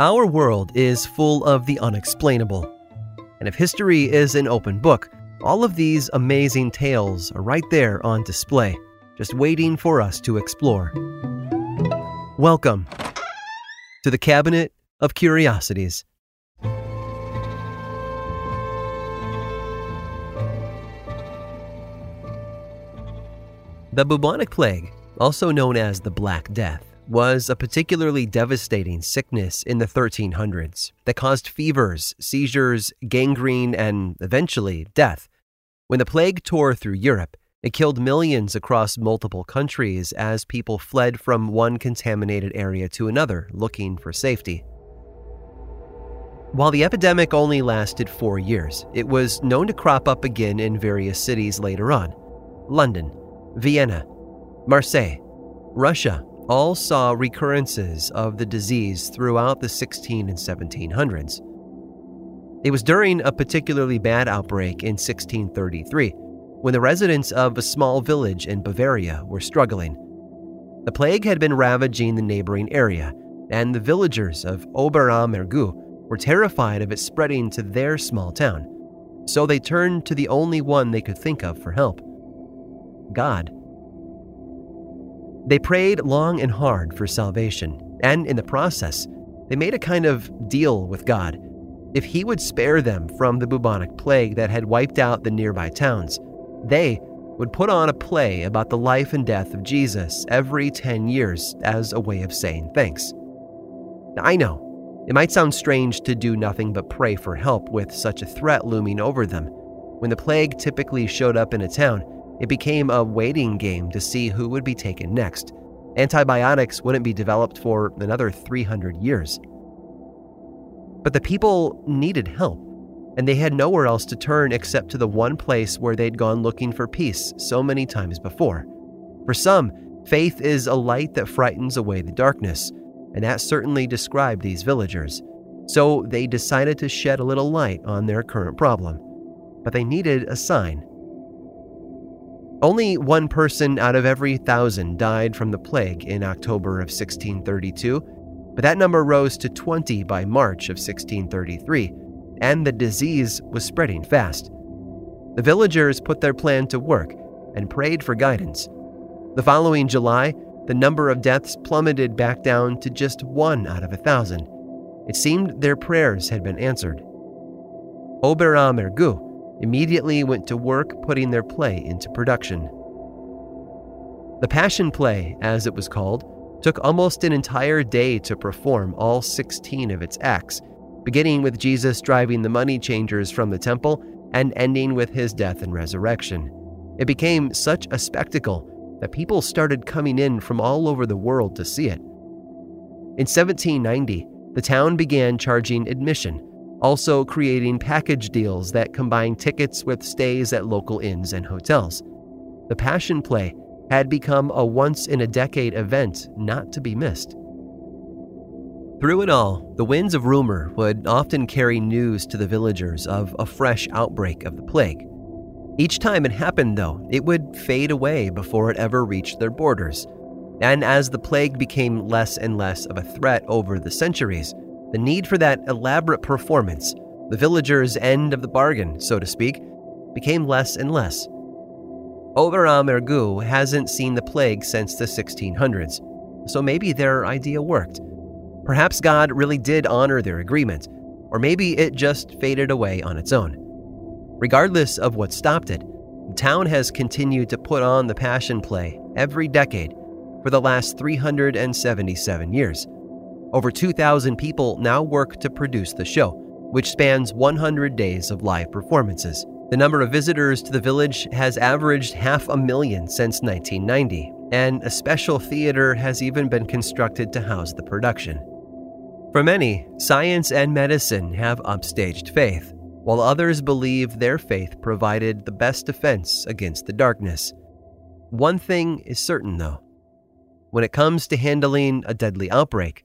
Our world is full of the unexplainable. And if history is an open book, all of these amazing tales are right there on display, just waiting for us to explore. Welcome to the Cabinet of Curiosities. The bubonic plague, also known as the Black Death, was a particularly devastating sickness in the 1300s that caused fevers, seizures, gangrene, and eventually death. When the plague tore through Europe, it killed millions across multiple countries as people fled from one contaminated area to another looking for safety. While the epidemic only lasted four years, it was known to crop up again in various cities later on London, Vienna, Marseille, Russia, all saw recurrences of the disease throughout the 16 and 1700s. It was during a particularly bad outbreak in 1633 when the residents of a small village in Bavaria were struggling. The plague had been ravaging the neighboring area, and the villagers of Oberammergau were terrified of it spreading to their small town. So they turned to the only one they could think of for help God. They prayed long and hard for salvation, and in the process, they made a kind of deal with God. If He would spare them from the bubonic plague that had wiped out the nearby towns, they would put on a play about the life and death of Jesus every 10 years as a way of saying thanks. Now, I know, it might sound strange to do nothing but pray for help with such a threat looming over them. When the plague typically showed up in a town, it became a waiting game to see who would be taken next. Antibiotics wouldn't be developed for another 300 years. But the people needed help, and they had nowhere else to turn except to the one place where they'd gone looking for peace so many times before. For some, faith is a light that frightens away the darkness, and that certainly described these villagers. So they decided to shed a little light on their current problem. But they needed a sign. Only one person out of every thousand died from the plague in October of 1632, but that number rose to 20 by March of 1633, and the disease was spreading fast. The villagers put their plan to work and prayed for guidance. The following July, the number of deaths plummeted back down to just one out of a thousand. It seemed their prayers had been answered. Oberammergau immediately went to work putting their play into production. The Passion Play, as it was called, took almost an entire day to perform all 16 of its acts, beginning with Jesus driving the money changers from the temple and ending with his death and resurrection. It became such a spectacle that people started coming in from all over the world to see it. In 1790, the town began charging admission also creating package deals that combine tickets with stays at local inns and hotels. The Passion Play had become a once in a decade event not to be missed. Through it all, the winds of rumor would often carry news to the villagers of a fresh outbreak of the plague. Each time it happened, though, it would fade away before it ever reached their borders. And as the plague became less and less of a threat over the centuries, the need for that elaborate performance, the villagers' end of the bargain, so to speak, became less and less. Oberammergau hasn't seen the plague since the 1600s, so maybe their idea worked. Perhaps God really did honor their agreement, or maybe it just faded away on its own. Regardless of what stopped it, the town has continued to put on the Passion Play every decade for the last 377 years. Over 2,000 people now work to produce the show, which spans 100 days of live performances. The number of visitors to the village has averaged half a million since 1990, and a special theater has even been constructed to house the production. For many, science and medicine have upstaged faith, while others believe their faith provided the best defense against the darkness. One thing is certain, though when it comes to handling a deadly outbreak,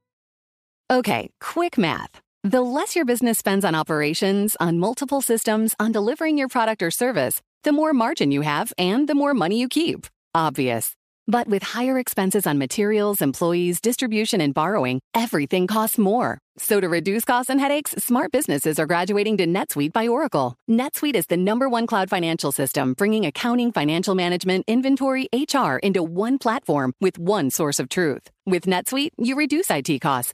Okay, quick math. The less your business spends on operations, on multiple systems, on delivering your product or service, the more margin you have and the more money you keep. Obvious. But with higher expenses on materials, employees, distribution, and borrowing, everything costs more. So to reduce costs and headaches, smart businesses are graduating to NetSuite by Oracle. NetSuite is the number one cloud financial system, bringing accounting, financial management, inventory, HR into one platform with one source of truth. With NetSuite, you reduce IT costs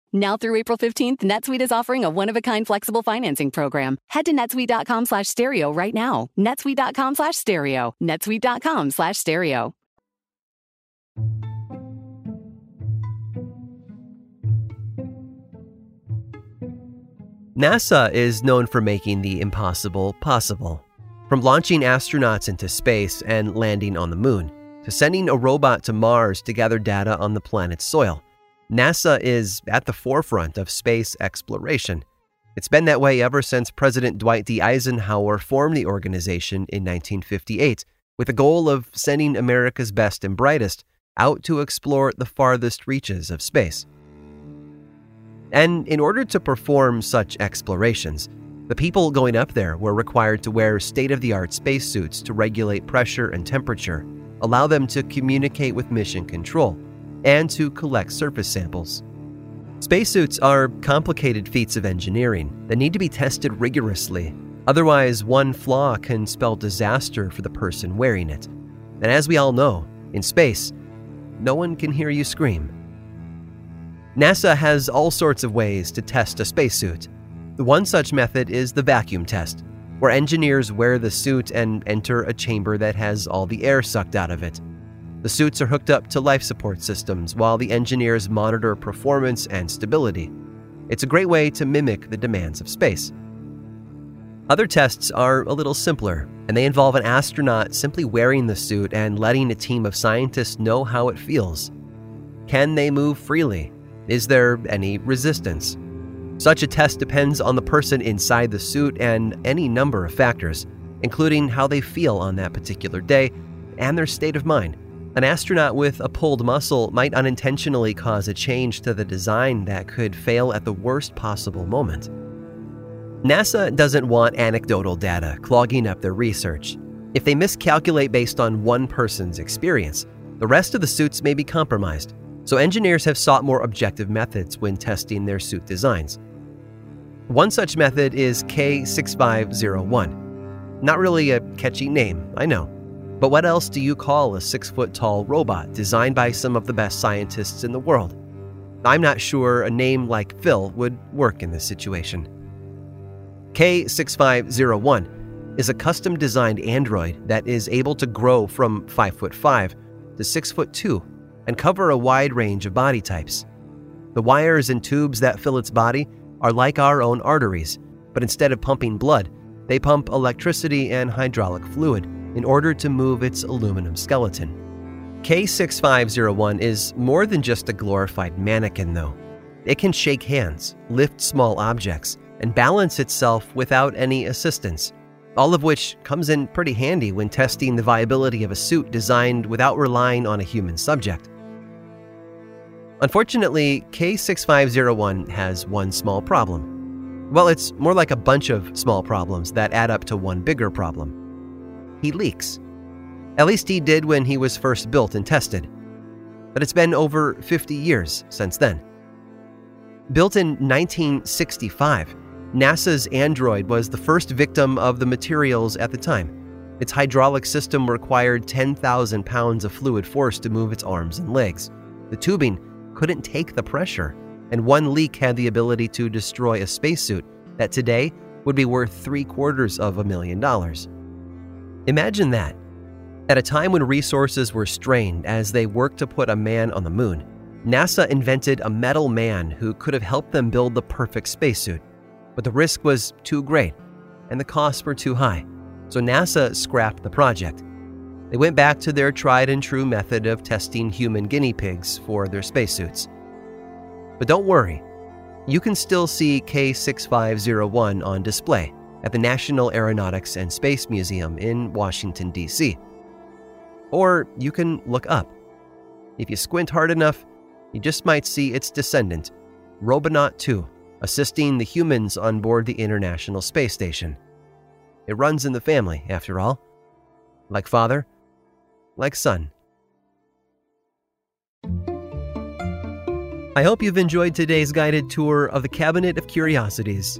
Now through April 15th, NetSuite is offering a one-of-a-kind flexible financing program. Head to netsuite.com slash stereo right now. netsuite.com slash stereo. netsuite.com slash stereo. NASA is known for making the impossible possible. From launching astronauts into space and landing on the moon, to sending a robot to Mars to gather data on the planet's soil, NASA is at the forefront of space exploration. It's been that way ever since President Dwight D. Eisenhower formed the organization in 1958 with the goal of sending America's best and brightest out to explore the farthest reaches of space. And in order to perform such explorations, the people going up there were required to wear state of the art spacesuits to regulate pressure and temperature, allow them to communicate with mission control, and to collect surface samples. Spacesuits are complicated feats of engineering that need to be tested rigorously, otherwise, one flaw can spell disaster for the person wearing it. And as we all know, in space, no one can hear you scream. NASA has all sorts of ways to test a spacesuit. The one such method is the vacuum test, where engineers wear the suit and enter a chamber that has all the air sucked out of it. The suits are hooked up to life support systems while the engineers monitor performance and stability. It's a great way to mimic the demands of space. Other tests are a little simpler, and they involve an astronaut simply wearing the suit and letting a team of scientists know how it feels. Can they move freely? Is there any resistance? Such a test depends on the person inside the suit and any number of factors, including how they feel on that particular day and their state of mind. An astronaut with a pulled muscle might unintentionally cause a change to the design that could fail at the worst possible moment. NASA doesn't want anecdotal data clogging up their research. If they miscalculate based on one person's experience, the rest of the suits may be compromised So engineers have sought more objective methods when testing their suit designs. One such method is K6501. Not really a catchy name, I know. But what else do you call a six foot tall robot designed by some of the best scientists in the world? I'm not sure a name like Phil would work in this situation. K6501 is a custom designed android that is able to grow from 5 foot 5 to 6 foot 2 and cover a wide range of body types. The wires and tubes that fill its body are like our own arteries, but instead of pumping blood, they pump electricity and hydraulic fluid in order to move its aluminum skeleton. K6501 is more than just a glorified mannequin, though. It can shake hands, lift small objects, and balance itself without any assistance, all of which comes in pretty handy when testing the viability of a suit designed without relying on a human subject. Unfortunately, K6501 has one small problem. Well, it's more like a bunch of small problems that add up to one bigger problem. He leaks. At least he did when he was first built and tested. But it's been over 50 years since then. Built in 1965, NASA's Android was the first victim of the materials at the time. Its hydraulic system required 10,000 pounds of fluid force to move its arms and legs. The tubing couldn't take the pressure, and one leak had the ability to destroy a spacesuit that today would be worth three quarters of a million dollars. Imagine that at a time when resources were strained as they worked to put a man on the moon, NASA invented a metal man who could have helped them build the perfect spacesuit. But the risk was too great and the costs were too high, so NASA scrapped the project. They went back to their tried and true method of testing human guinea pigs for their spacesuits. But don't worry, you can still see K6501 on display at the National Aeronautics and Space Museum in Washington, D.C. Or you can look up. If you squint hard enough, you just might see its descendant, Robonaut 2, assisting the humans on board the International Space Station. It runs in the family, after all. Like father, like son. I hope you've enjoyed today's guided tour of the Cabinet of Curiosities.